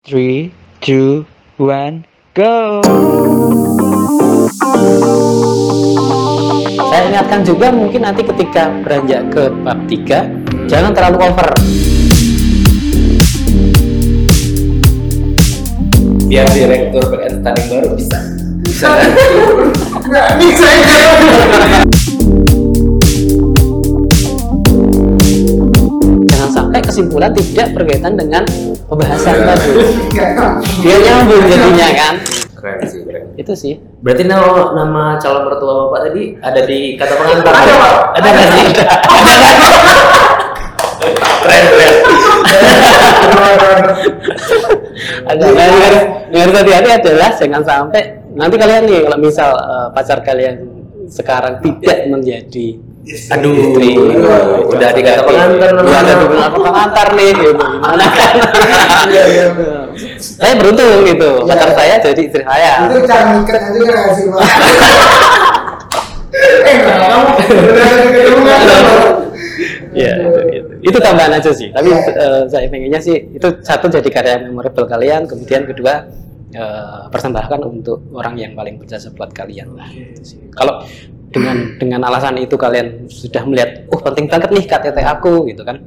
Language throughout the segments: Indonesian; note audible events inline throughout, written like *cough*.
Three, two, one, go! Saya ingatkan juga mungkin nanti ketika beranjak ke bab 3 jangan terlalu over. biar direktur PN Tanding baru bisa *laughs* bisa? Nggak bisa kesimpulan tidak berkaitan dengan pembahasan tadi. Nggak. Dia nyambung jadinya kan. keren sih keren Itu sih. berarti nama nama calon mertua bapak tadi ada di kata pengantar Ada, Pak. ada nggak sih keren keren Ada harus yang hati-hati adalah jangan sampai nanti kalian nih kalau misal eh, pacar kalian sekarang tidak menjadi aduh istri udah di kata pengantar Udah ada kata pengantar nih gitu. *laughs* gimana kan Iya, iya. saya beruntung gitu Iya. pacar saya jadi istri saya Itu cara nikah aja kan Pak? *laughs* Eh, kamu udah ketemu nggak? Iya, itu, itu. itu tambahan aja sih. Tapi eh, saya pengennya sih itu satu jadi karya memorable kalian, kemudian kedua eh, persembahkan untuk orang yang paling berjasa buat kalian lah. Gitu sih. Kalau dengan *clears throat* dengan alasan itu kalian sudah melihat, oh penting banget nih KTT aku gitu kan.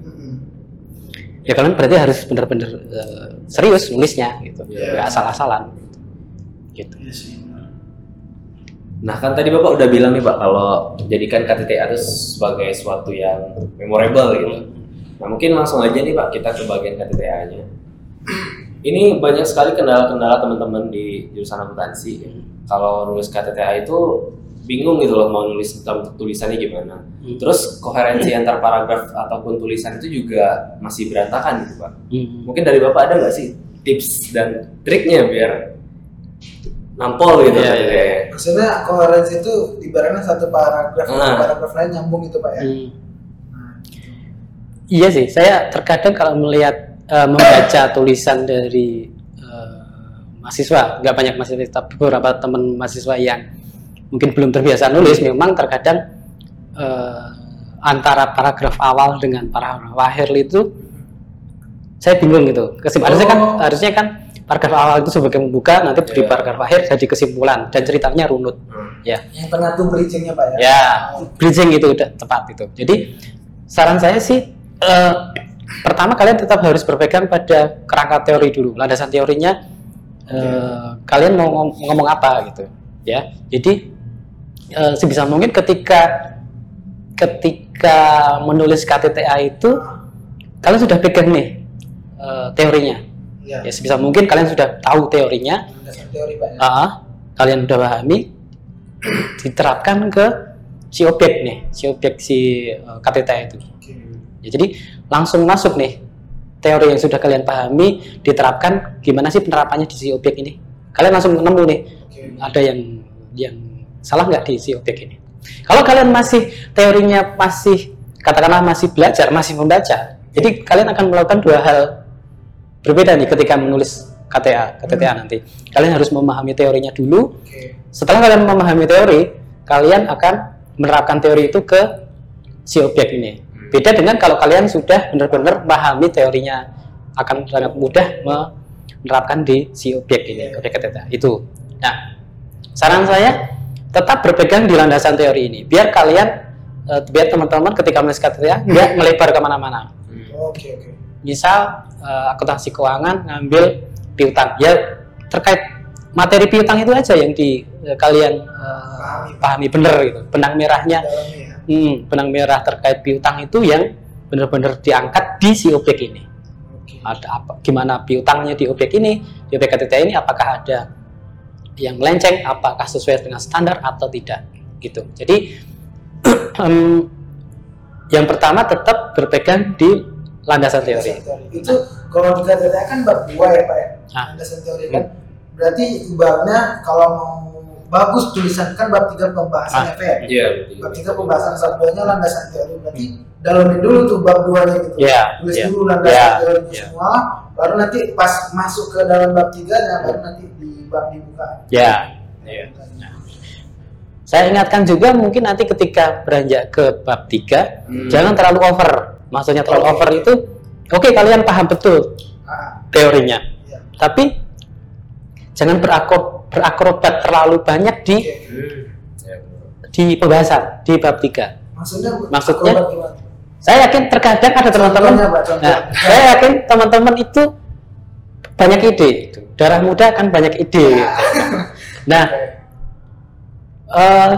Ya kalian berarti harus benar-benar eh, serius nulisnya gitu, Iya. nggak asal-asalan. Gitu. Nah kan tadi bapak udah bilang nih pak kalau jadikan KTTA itu sebagai suatu yang memorable gitu. Nah mungkin langsung aja nih pak kita ke bagian KTTA-nya. *clears throat* Ini banyak sekali kendala-kendala teman-teman di jurusan akuntansi. ya. Kalau nulis KTTA itu bingung gitu loh mau nulis tentang tulisannya gimana. Hmm. Terus koherensi antar paragraf ataupun tulisan itu juga masih berantakan gitu pak. Hmm. Mungkin dari bapak ada nggak sih tips dan triknya biar nampol gitu Iya, iya. KTTA? Maksudnya koherensi itu ibaratnya satu paragraf Ah. satu paragraf lain nyambung gitu Pak ya. Hmm. Iya sih, saya terkadang kalau melihat eh, membaca tulisan dari eh, mahasiswa, nggak banyak mahasiswa, tapi beberapa teman mahasiswa yang mungkin belum terbiasa nulis, memang terkadang eh, antara paragraf awal dengan paragraf akhir itu saya bingung gitu. Kesim harusnya kan Oh. harusnya kan paragraf awal itu sebagai membuka, nanti di Iya. paragraf akhir jadi kesimpulan dan ceritanya runut. Ya. Yang tengah tuh bridgingnya Pak ya. Ya, bridging itu udah tepat itu. Jadi saran saya sih eh, pertama kalian tetap harus berpegang pada kerangka teori dulu, landasan teorinya eh, kalian mau ngom- ngomong apa gitu, ya. Jadi eh, sebisa mungkin ketika ketika menulis KTTA itu kalian sudah pegang nih eh, teorinya. Iya. Ya sebisa mungkin kalian sudah tahu teorinya, teori Pak ya. Ah, kalian udah pahami *clears throat* diterapkan ke si objek nih, si objek si uh, KTTA itu. Ya, jadi langsung masuk nih teori yang sudah kalian pahami diterapkan gimana sih penerapannya di si objek ini. Kalian langsung nemu nih Oke. ada yang yang salah nggak di si objek ini. Kalau kalian masih teorinya masih katakanlah masih belajar, masih membaca, jadi kalian akan melakukan dua hal berbeda nih ketika menulis KTA, KTTA nanti. Kalian harus memahami teorinya dulu. Oke. Setelah kalian memahami teori, kalian akan menerapkan teori itu ke si objek ini. Beda dengan kalau kalian sudah benar-benar memahami teorinya, akan sangat mudah menerapkan di si objek ini, objek KTTA itu. Nah, saran saya tetap berpegang di landasan teori ini, biar kalian, eh, biar teman-teman ketika menulis KTTA nggak melebar ke mana-mana Oke oke. misal eh, akuntansi keuangan ngambil piutang ya terkait materi piutang itu aja yang di eh, kalian eh, Pahami. pahami bener gitu benang merahnya ya. hmm, benang merah terkait piutang itu yang benar-benar diangkat di si objek ini Oke. ada apa gimana piutangnya di objek ini di objek KTT ini apakah ada yang melenceng apakah sesuai dengan standar atau tidak gitu jadi *clears throat* em, yang pertama tetap berpegang di landasan teori teori. Itu kalau di KTTA kan bab dua ya Pak ya. Ah. Dasar teori kan. Berarti babnya kalau mau bagus tulisan kan bab tiga pembahasannya Pak ya. Iya Bab tiga pembahasan bab duanya landasan teori. Berarti dalamin dulu tuh bab duanya gitu. Iya, Tulis iya. dulu landasan Iya, teorinya iya. semua. Baru nanti pas masuk ke dalam bab tiga, nah baru nanti di bab dibuka. Ya. Iya. Saya ingatkan juga mungkin nanti ketika beranjak ke bab 3 Hmm. jangan terlalu over. Maksudnya terlalu over itu oke kalian paham betul Ah, teorinya. iya. tapi jangan berakro- berakrobat terlalu banyak di Oke. Ya, di pembahasan di bab 3 Maksudnya Maksudnya? akrobat saya yakin terkadang ada teman-teman nah, saya yakin teman-teman itu banyak ide darah muda kan banyak ide *laughs* nah eh,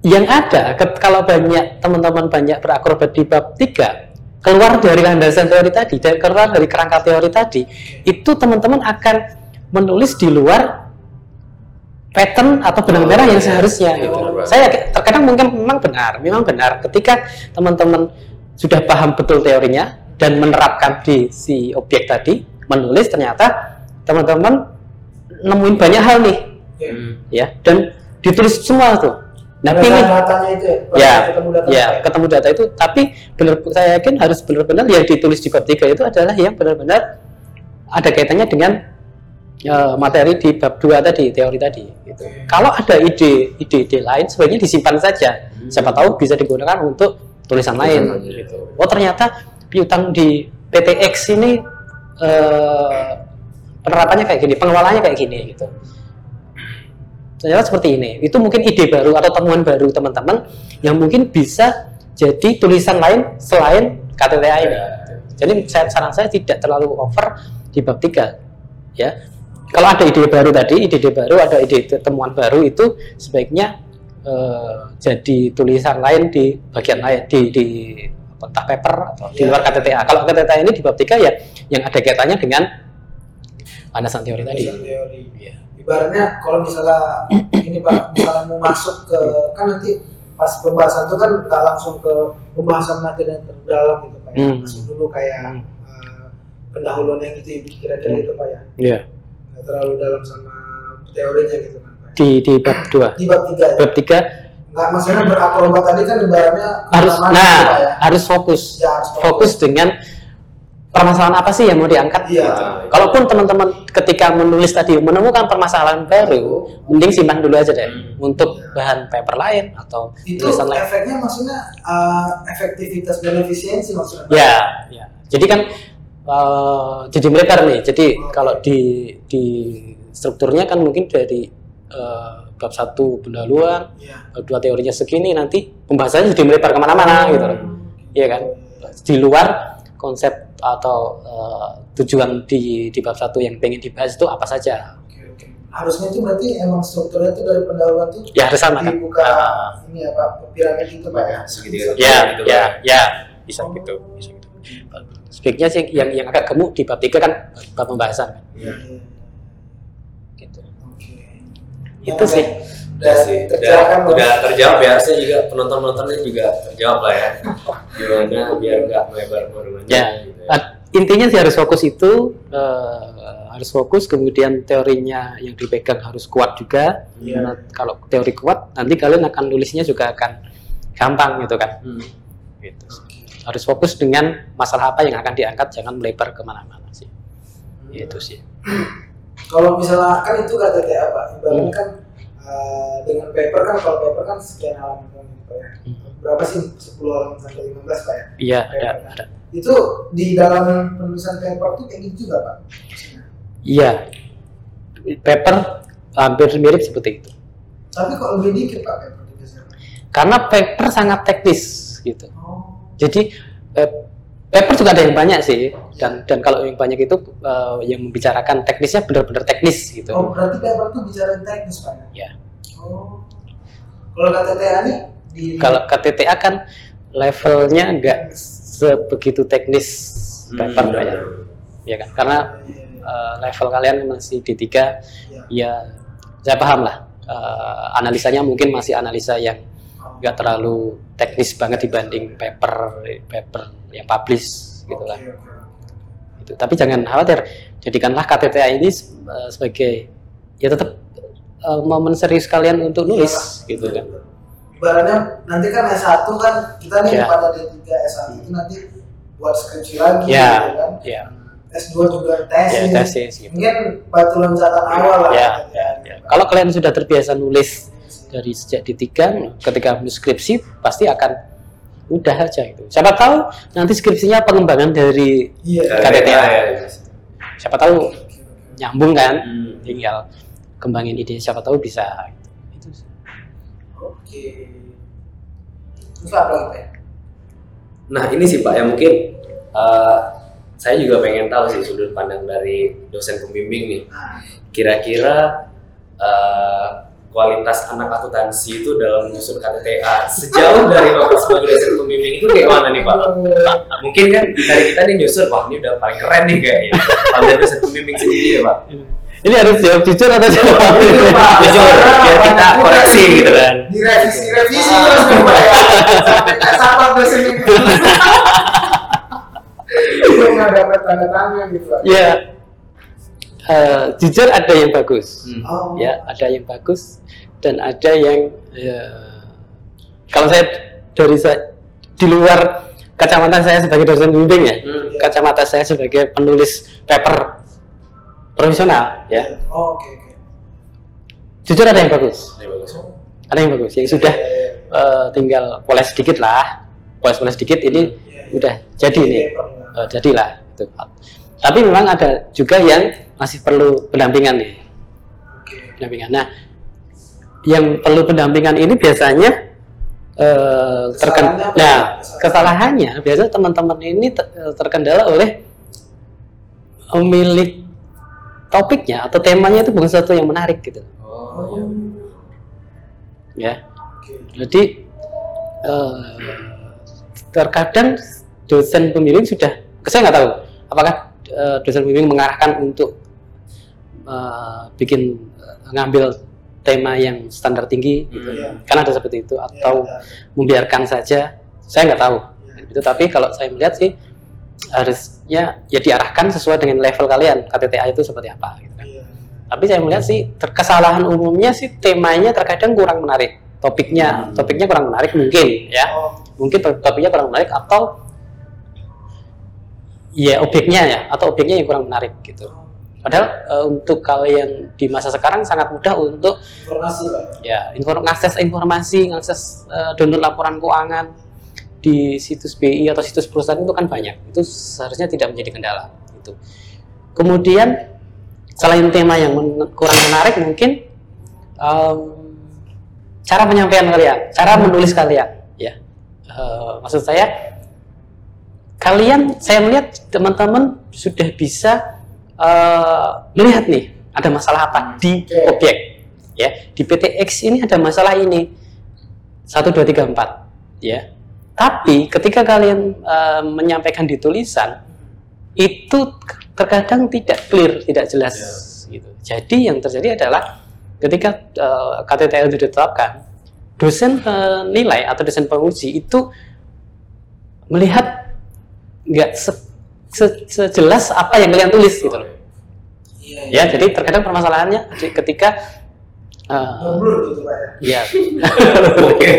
yang ada kalau banyak teman-teman banyak berakrobat di bab 3 keluar dari landasan teori tadi dan keluar dari kerangka teori tadi itu teman-teman akan menulis di luar pattern atau benang merah yang seharusnya Iya, gitu. benar, Pak. Saya terkadang mungkin memang benar, memang benar ketika teman-teman sudah paham betul teorinya dan menerapkan di si objek tadi, menulis ternyata teman-teman nemuin banyak hal nih Oke. ya dan ditulis semua tuh. Nah, pilih datanya itu ya, ya, ketemu data ya apa ketemu data itu tapi benar saya yakin harus benar-benar yang ditulis di bab 3 itu adalah yang benar-benar ada kaitannya dengan eh, materi di bab 2 tadi teori tadi gitu. kalau ada ide ide-ide lain sebaiknya disimpan saja siapa tahu bisa digunakan untuk tulisan lain gitu. oh ternyata piutang di PTX ini eh, penerapannya kayak gini pengelolaannya kayak gini gitu. Ternyata seperti ini. Itu mungkin ide baru atau temuan baru teman-teman yang mungkin bisa jadi tulisan lain selain KTTA ini. Jadi saya, saran saya tidak terlalu over di bab 3 ya. Kalau ada ide baru tadi ide-ide baru ada ide temuan baru itu sebaiknya eh, jadi tulisan lain di bagian lain di di entah paper atau di Ya. luar KTTA kalau KTTA ini di bab 3 ya yang ada kaitannya dengan landasan teori tadi teori. Iya. Ibaratnya kalau misalnya *clears throat* ini Pak, misalnya mau masuk ke kan nanti pas pembahasan itu kan nggak langsung ke pembahasan materi yang terdalam gitu Pak. ya. Hmm. Masuk dulu kayak Hmm. eh, pendahuluan yang gitu kira-kira itu Pak ya. Iya. Nggak terlalu dalam sama teorinya gitu kan Pak. di di bab 2 Di bab tiga ya. bab 3 Nggak maksudnya berakrobat tadi kan ibaratnya harus nah ya. harus fokus. Ya, harus fokus. fokus dengan permasalahan apa sih yang mau diangkat? Iya. gitu. kalaupun teman-teman ketika menulis tadi menemukan permasalahan baru mending simpan dulu aja deh untuk bahan paper lain atau itu tulisan lain. efeknya maksudnya eh, efektivitas dan efisiensi maksudnya? Ya ya. Jadi kan eh, jadi melebar nih. Jadi kalau di di strukturnya kan mungkin dari eh, bab satu pendahuluan Iya. bab dua teorinya segini nanti pembahasannya jadi melebar ke mana-mana gitu loh Iya kan? Di luar konsep atau eh, tujuan di di bab satu yang pengen dibahas itu apa saja? Oke, oke. Harusnya itu berarti emang strukturnya itu dari pendahuluan tuh Ya harus sama kan? dibuka Ah. ini ya Pak, piramid itu Pak ya. Segitiga Ya, gitu, ya, ya, bisa gitu, bisa gitu. Sebaiknya sih yang yang agak gemuk di bab tiga kan bab pembahasan kan? Iya. Itu sih. Udah Udah sih, udah, tercerahkan Bang. udah terjawab ya. Harusnya juga penonton-penontonnya juga terjawab lah ya. Gimana biar nggak melebar ke mana-mana. Ya, gitu ah, intinya sih harus fokus itu eh, harus fokus kemudian teorinya yang dipegang harus kuat juga. Iya. Karena kalau teori kuat nanti kalian akan nulisnya juga akan gampang gitu kan. Hmm. gitu. Harus fokus dengan masalah apa yang akan diangkat, jangan melebar ke mana-mana sih. Itu sih. *clears throat* Kalau misalnya kan itu kata kayak apa? Ibaratnya Hmm. kan eh, dengan paper kan kalau paper kan sekian halaman Pak ya. Hmm. Berapa sih 10 halaman sampai 15 Pak ya? Iya, ada, ada. Itu di dalam penulisan paper tuh kayak gitu juga Pak. Iya. Paper hampir mirip seperti itu. Tapi kok lebih dikit Pak paper? Karena paper sangat teknis gitu. Oh. Jadi paper juga ada yang banyak sih dan dan kalau yang banyak itu eh, yang membicarakan teknisnya benar-benar teknis gitu. Oh, berarti paper tuh bicara teknis Pak ya? Ya. Oh. Kalau KTTA nih di Kalau KTTA kan levelnya nggak sebegitu teknis paper Hmm, banyak, ya kan? Karena eh, level kalian masih di tiga, Iya. ya saya paham lah. Eh, analisanya mungkin masih analisa yang nggak terlalu teknis banget dibanding paper paper yang publish gitu lah. Oke, oke. Gitu. Tapi jangan khawatir, jadikanlah KTTA ini eh, sebagai ya tetap eh, momen serius kalian untuk nulis gitu kan. Ibaratnya nanti kan S1 kan kita nih Ya. pada D3 S1 itu nanti buat skripsi lagi Ya, gitu kan. ya, S2 juga ya tesis. tesis gitu. Mungkin batu loncatan awal lah. Ya, ya, ya. Kalau kalian sudah terbiasa nulis dari sejak di tiga, ketika skripsi pasti akan udah aja itu. Siapa tahu nanti skripsinya pengembangan dari Iya. KTTA. ya. siapa tahu nyambung kan Hmm. tinggal kembangin ide siapa tahu bisa itu sih. Oke. Terus apa ya? Nah ini sih Pak yang mungkin eh, saya juga pengen tahu sih sudut pandang dari dosen pembimbing nih. Nah, Kira-kira eh, kualitas anak akuntansi itu dalam menyusun KTTA sejauh dari Bapak sebagai dosen pembimbing itu kayak mana nih Pak? Mungkin kan dari kita nih nyusun, wah ini udah paling keren nih kayaknya. Kalau dari dosen pembimbing sendiri ya Pak. ini harus jawab jujur atau jawab Jujur, Pak. Jujur, biar kita koreksi gitu kan. direvisi revisi terus nih Pak ya. Sampai nggak sabar dosen nggak *laughs* dapat tanda tangan gitu Pak. ya eh, jujur ada yang bagus Hmm. Oh. ya ada yang bagus dan ada yang ya, kalau saya dari sa- di luar kacamata saya sebagai dosen bimbing ya Hmm. kacamata saya sebagai penulis paper profesional ya Oh, Oke oke. jujur ada yang bagus ada yang bagus yang sudah eh, tinggal poles sedikit lah poles-poles sedikit ini udah jadi nih Eh, jadilah gitu. Tapi memang ada juga yang masih perlu pendampingan nih Oke. pendampingan. Nah, yang perlu pendampingan ini biasanya eh, terken- Kesalahannya apa? nah, Kesalahan. kesalahannya biasanya teman-teman ini ter- terkendala oleh memilih topiknya atau temanya itu bukan sesuatu yang menarik gitu. Oh, iya. Ya. Jadi eh, terkadang dosen pembimbing sudah, saya nggak tahu apakah eh, dosen pembimbing mengarahkan untuk eh, bikin eh, ngambil tema yang standar tinggi, gitu. Iya. kan ada seperti itu, atau Iya, membiarkan saja, saya nggak tahu. Itu tapi kalau saya melihat sih harusnya ya diarahkan sesuai dengan level kalian KTTA itu seperti apa. Gitu kan. iya. Tapi saya melihat sih kesalahan umumnya sih temanya terkadang kurang menarik. Topiknya, topiknya kurang menarik mungkin ya. Oh, Mungkin to- topiknya kurang menarik atau ya objeknya ya atau objeknya yang kurang menarik gitu. Padahal eh, untuk kalian di masa sekarang sangat mudah untuk informasi ya inform akses informasi, akses eh, download laporan keuangan di situs BI atau situs perusahaan itu kan banyak. Itu seharusnya tidak menjadi kendala itu. Kemudian selain tema yang men- kurang menarik mungkin em, cara penyampaian kalian, cara menulis kalian ya. Eh, maksud saya kalian saya melihat teman-teman sudah bisa eh, melihat nih ada masalah apa di objek ya. Di PTX ini ada masalah ini. Satu dua tiga empat ya. Tapi ketika kalian eh, menyampaikan di tulisan itu terkadang tidak clear tidak jelas gitu. Jadi yang terjadi adalah ketika eh, KTTL itu ditetapkan dosen penilai atau dosen penguji itu melihat nggak se- se- sejelas apa yang kalian tulis gitu loh Iya. ya jadi terkadang permasalahannya ketika eh, gitu Pak ya. ya *laughs* Oke. *laughs*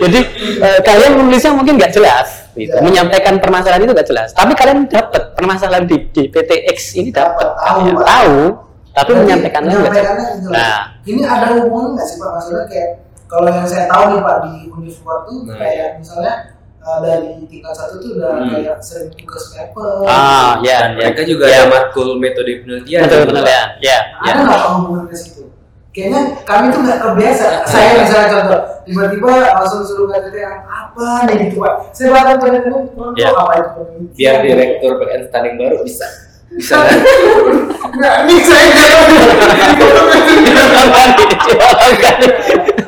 jadi eh, kalian menulisnya mungkin nggak jelas gitu. Ya. menyampaikan permasalahan itu nggak jelas tapi kalian dapat permasalahan di, di PTX ini dapat Tahu, ya, tahu tapi Berarti menyampaikannya nggak jelas nah Ini ada hubungan nggak sih Pak? Maksudnya kayak kalau yang saya tahu nih Pak di Universitas tuh Nah, kayak misalnya uh, dari tingkat satu tuh udah Hmm. kayak sering tugas paper. ah ya ya mereka juga ya. ada matkul metode penelitian. betul gitu, betul Pak. ya ya ya Ada nggak Pak hubungan ke situ? Kayaknya kami tuh nggak kebiasa. saya *laughs* misalnya contoh, tiba-tiba langsung suruh KTT yang apa nih gitu Pak. Saya bahkan Ya. tahu apa itu penelitian. Biar direktur PN standing baru bisa. Bisa? *laughs* Nggak, saya nggak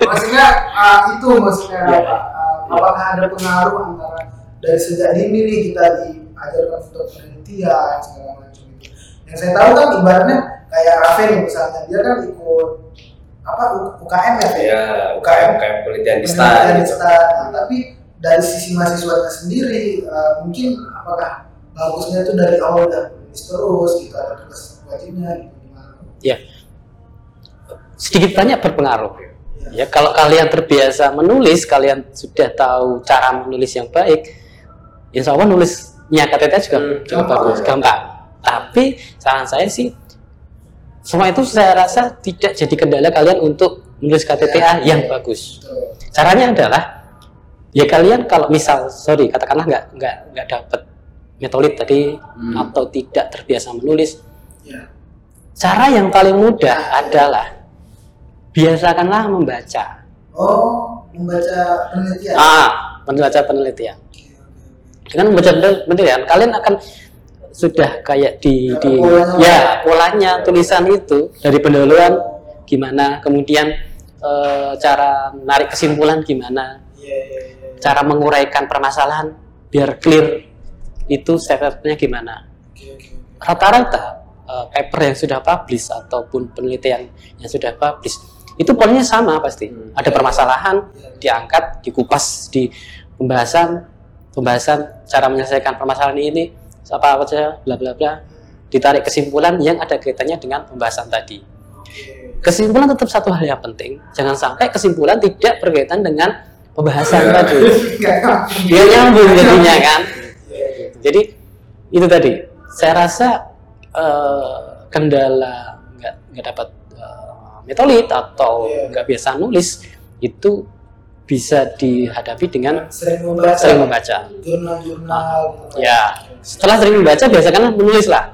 maksudnya uh, itu maksudnya Ya. apa? Uh, apakah ada pengaruh antara dari sejak dini nih kita diajarkan untuk penelitian segala macam itu yang saya tahu kan ibaratnya kayak Raven nih misalnya dia kan ikut apa UKM ya? Ya, UKM UKM penelitian di penelitian di STAN. STAN. Nah, tapi dari sisi mahasiswanya sendiri uh, mungkin apakah bagusnya itu dari awal udah menulis terus gitu ada tugas wajibnya gitu gimana ya sedikit banyak berpengaruh ya. Ya, kalau kalian terbiasa menulis, kalian sudah tahu cara menulis yang baik, insya Allah nulisnya KTT juga, Hmm, juga bagus, ya. gampang. Tapi saran saya sih, semua itu saya rasa tidak jadi kendala kalian untuk menulis KTTA Ya, yang ya. bagus. Caranya adalah, ya kalian kalau misal, sorry, katakanlah nggak nggak nggak dapet metolit tadi Hmm. atau tidak terbiasa menulis Ya. cara yang paling mudah adalah biasakanlah membaca Oh, membaca penelitian. ah membaca penelitian dengan membaca penelitian kalian akan sudah kayak di, di polanya. ya polanya tulisan itu dari pendahuluan gimana kemudian eh, cara narik kesimpulan gimana. Iya, iya, iya. cara menguraikan permasalahan biar clear itu step-stepnya gimana rata-rata eh, paper yang sudah publish ataupun penelitian yang sudah publish itu poinnya sama pasti. Hmm. ada permasalahan diangkat dikupas di pembahasan pembahasan cara menyelesaikan permasalahan ini apa apa saja bla bla bla. Ditarik kesimpulan yang ada kaitannya dengan pembahasan tadi. Kesimpulan tetap satu hal yang penting jangan sampai kesimpulan tidak berkaitan dengan pembahasan tadi. *laughs* Biar nyambung jadinya kan? Jadi itu tadi. Saya rasa eh, kendala nggak nggak dapat metolit atau Iya. nggak biasa nulis itu bisa dihadapi dengan Sering membaca. sering membaca Jurnal-jurnal. Pak. ya setelah sering membaca biasakan menulis lah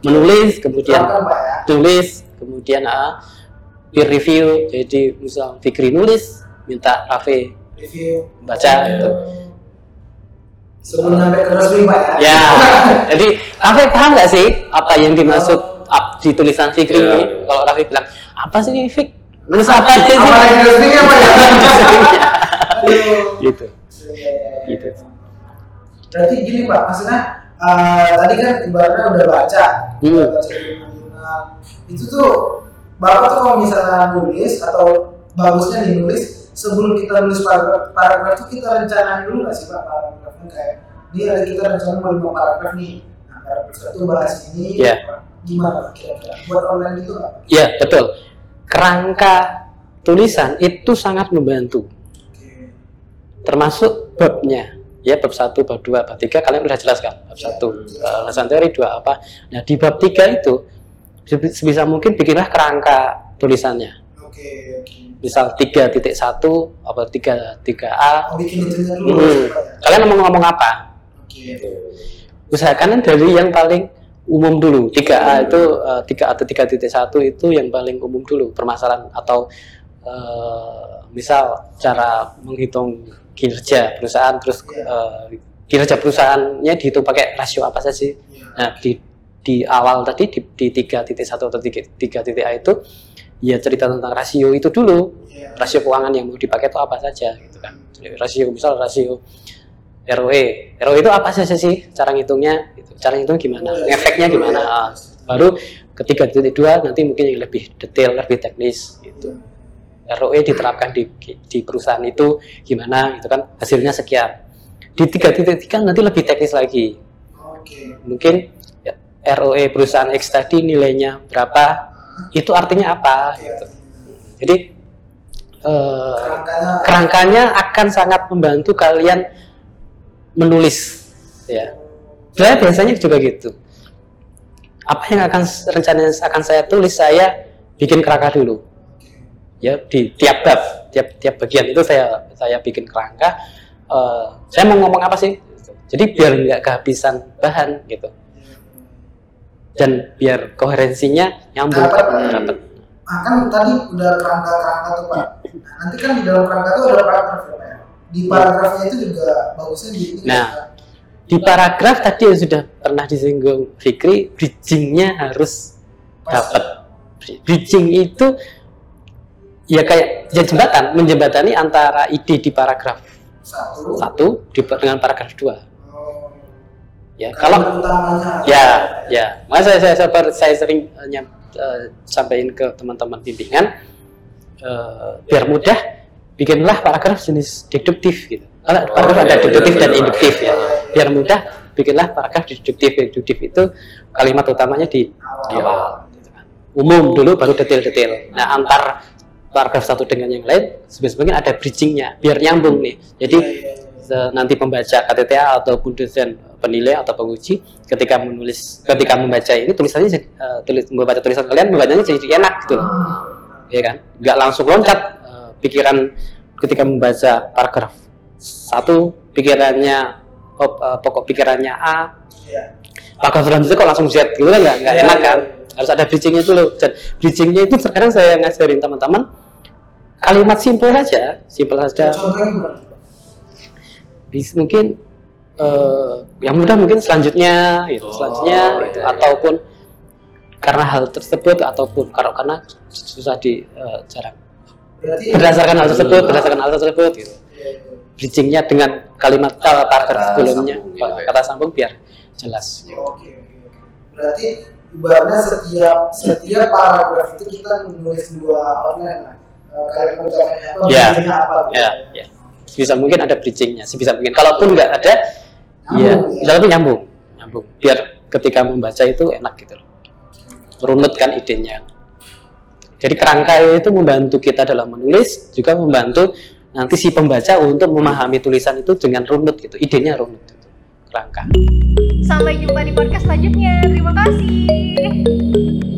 menulis kemudian ya. tulis kemudian ah, peer review jadi misal Fikri nulis minta Rafi Review. baca gitu Sebelum sampai ke resmi, Pak ya. Ya, jadi Raffi paham nggak sih apa yang dimaksud di tulisan Fikri Ya. ini? Kalau Raffi bilang apa sih ini Fik? Nulis apa sih? Apa yang resminya, Pak ya? *laughs* Gitu, Iya, iya, iya. gitu. Berarti gini Pak, maksudnya eh, tadi kan ibaratnya udah baca, Hmm. udah baca. Itu tuh Bapak tuh kalau misalnya nulis atau bagusnya nih nulis sebelum kita nulis paragraf, paragraf itu kita rencanain dulu nggak sih Pak paragrafnya kayak ini ada kita rencana mau lima paragraf nih. Nah, paragraf satu bahas ini. Iya. Gimana kira-kira? Buat online gitu nggak? Pak? Ya betul. Kerangka tulisan itu sangat membantu, termasuk babnya. Ya bab 1, bab 2, bab 3 kalian udah jelas kan? Bab 1 alasan teori, 2 apa. Nah, di bab 3 itu sebi- sebisa mungkin bikinlah kerangka tulisannya. Oke. oke. Misal 3.1 apa 3 3A. Mau bikin itunya dulu Hmm. Kalian mau ngomong apa? Oke. usahakan dari yang paling umum dulu. 3A itu eh, 3 atau 3.1 itu yang paling umum dulu permasalahan atau eh, misal cara menghitung kinerja perusahaan terus eh, kinerja perusahaannya dihitung pakai rasio apa saja sih. Iya. nah di di awal tadi di, di 3.1 atau 3 3.A itu ya cerita tentang rasio itu dulu. Iya. rasio keuangan yang mau dipakai itu apa saja gitu kan. Jadi rasio misal rasio ROE ROE itu apa saja sih cara ngitungnya gitu. cara ngitung gimana? Efeknya gimana? Ah, baru ketiga titik dua nanti mungkin yang lebih detail lebih teknis gitu. ROE diterapkan di di perusahaan itu gimana gitu kan? Hasilnya sekian. Di tiga titik tiga nanti lebih teknis lagi. Mungkin ya, ROE perusahaan X tadi nilainya berapa? Itu artinya apa gitu. Jadi eh, kerangkanya akan sangat membantu kalian menulis ya saya biasanya juga gitu apa yang akan rencananya akan saya tulis saya bikin kerangka dulu ya di tiap bab tiap tiap bagian itu saya saya bikin kerangka Eh, saya mau ngomong apa sih jadi biar nggak kehabisan bahan gitu dan biar koherensinya nyambung Dapat. dapat Ah, kan tadi udah kerangka-kerangka tuh Pak. Nah, nanti kan di dalam kerangka itu ada paragraf ya Pak. Di paragrafnya itu juga bagusnya di Nah. Di paragraf tadi yang sudah pernah disinggung Fikri bridgingnya harus dapat bridging itu ya kayak ya jembatan menjembatani antara ide di paragraf satu. satu di, dengan paragraf dua Oh, ya kalau utamanya. ya ya maka saya saya, saya, saya sering eh, nyam- eh, sampaikan ke teman-teman bimbingan eh, biar mudah bikinlah paragraf jenis deduktif gitu paragraf ada deduktif dan induktif ya biar mudah bikinlah paragraf deduktif deduktif itu kalimat utamanya di Awal. di awal gitu kan. umum dulu baru detail-detail nah antar paragraf satu dengan yang lain mungkin ada bridgingnya biar nyambung nih jadi Iya, iya, iya. nanti pembaca KTTA ataupun dosen penilai atau penguji ketika menulis ketika membaca ini tulisannya eh, tulis membaca tulisan kalian membacanya jadi enak gitu loh Hmm. ya kan nggak langsung loncat pikiran ketika membaca paragraf satu pikirannya oh, eh, pokok pikirannya A Iya. paragraf selanjutnya kok langsung Z gitu kan nggak Iya, enak iya, kan iya. harus ada bridgingnya dulu dan bridgingnya itu sekarang saya ngajarin teman-teman kalimat simpel saja simpel saja mungkin eh, yang mudah mungkin selanjutnya gitu selanjutnya gitu. iya, iya. ataupun karena hal tersebut ataupun karena susah di eh, jarang Berarti berdasarkan hal tersebut berdasarkan hal tersebut gitu Iya, iya. bridgingnya dengan kalimat eh, Kata sebelumnya sambung gitu ya. kata sambung biar jelas Oke, oke. Berarti ibaratnya setiap setiap paragraf itu kita menulis dua outline lah. Kalimat utamanya apa, Ya. apa. gitu. ya sebisa mungkin ada bridgingnya sebisa mungkin kalaupun nggak ada Nyambung, ya ya. bisa nyambung nyambung biar ketika membaca itu enak gitu loh runut kan idenya jadi kerangka itu membantu kita dalam menulis juga membantu nanti si pembaca untuk memahami tulisan itu dengan runut gitu idenya runut gitu. kerangka Sampai jumpa di podcast selanjutnya. Terima kasih.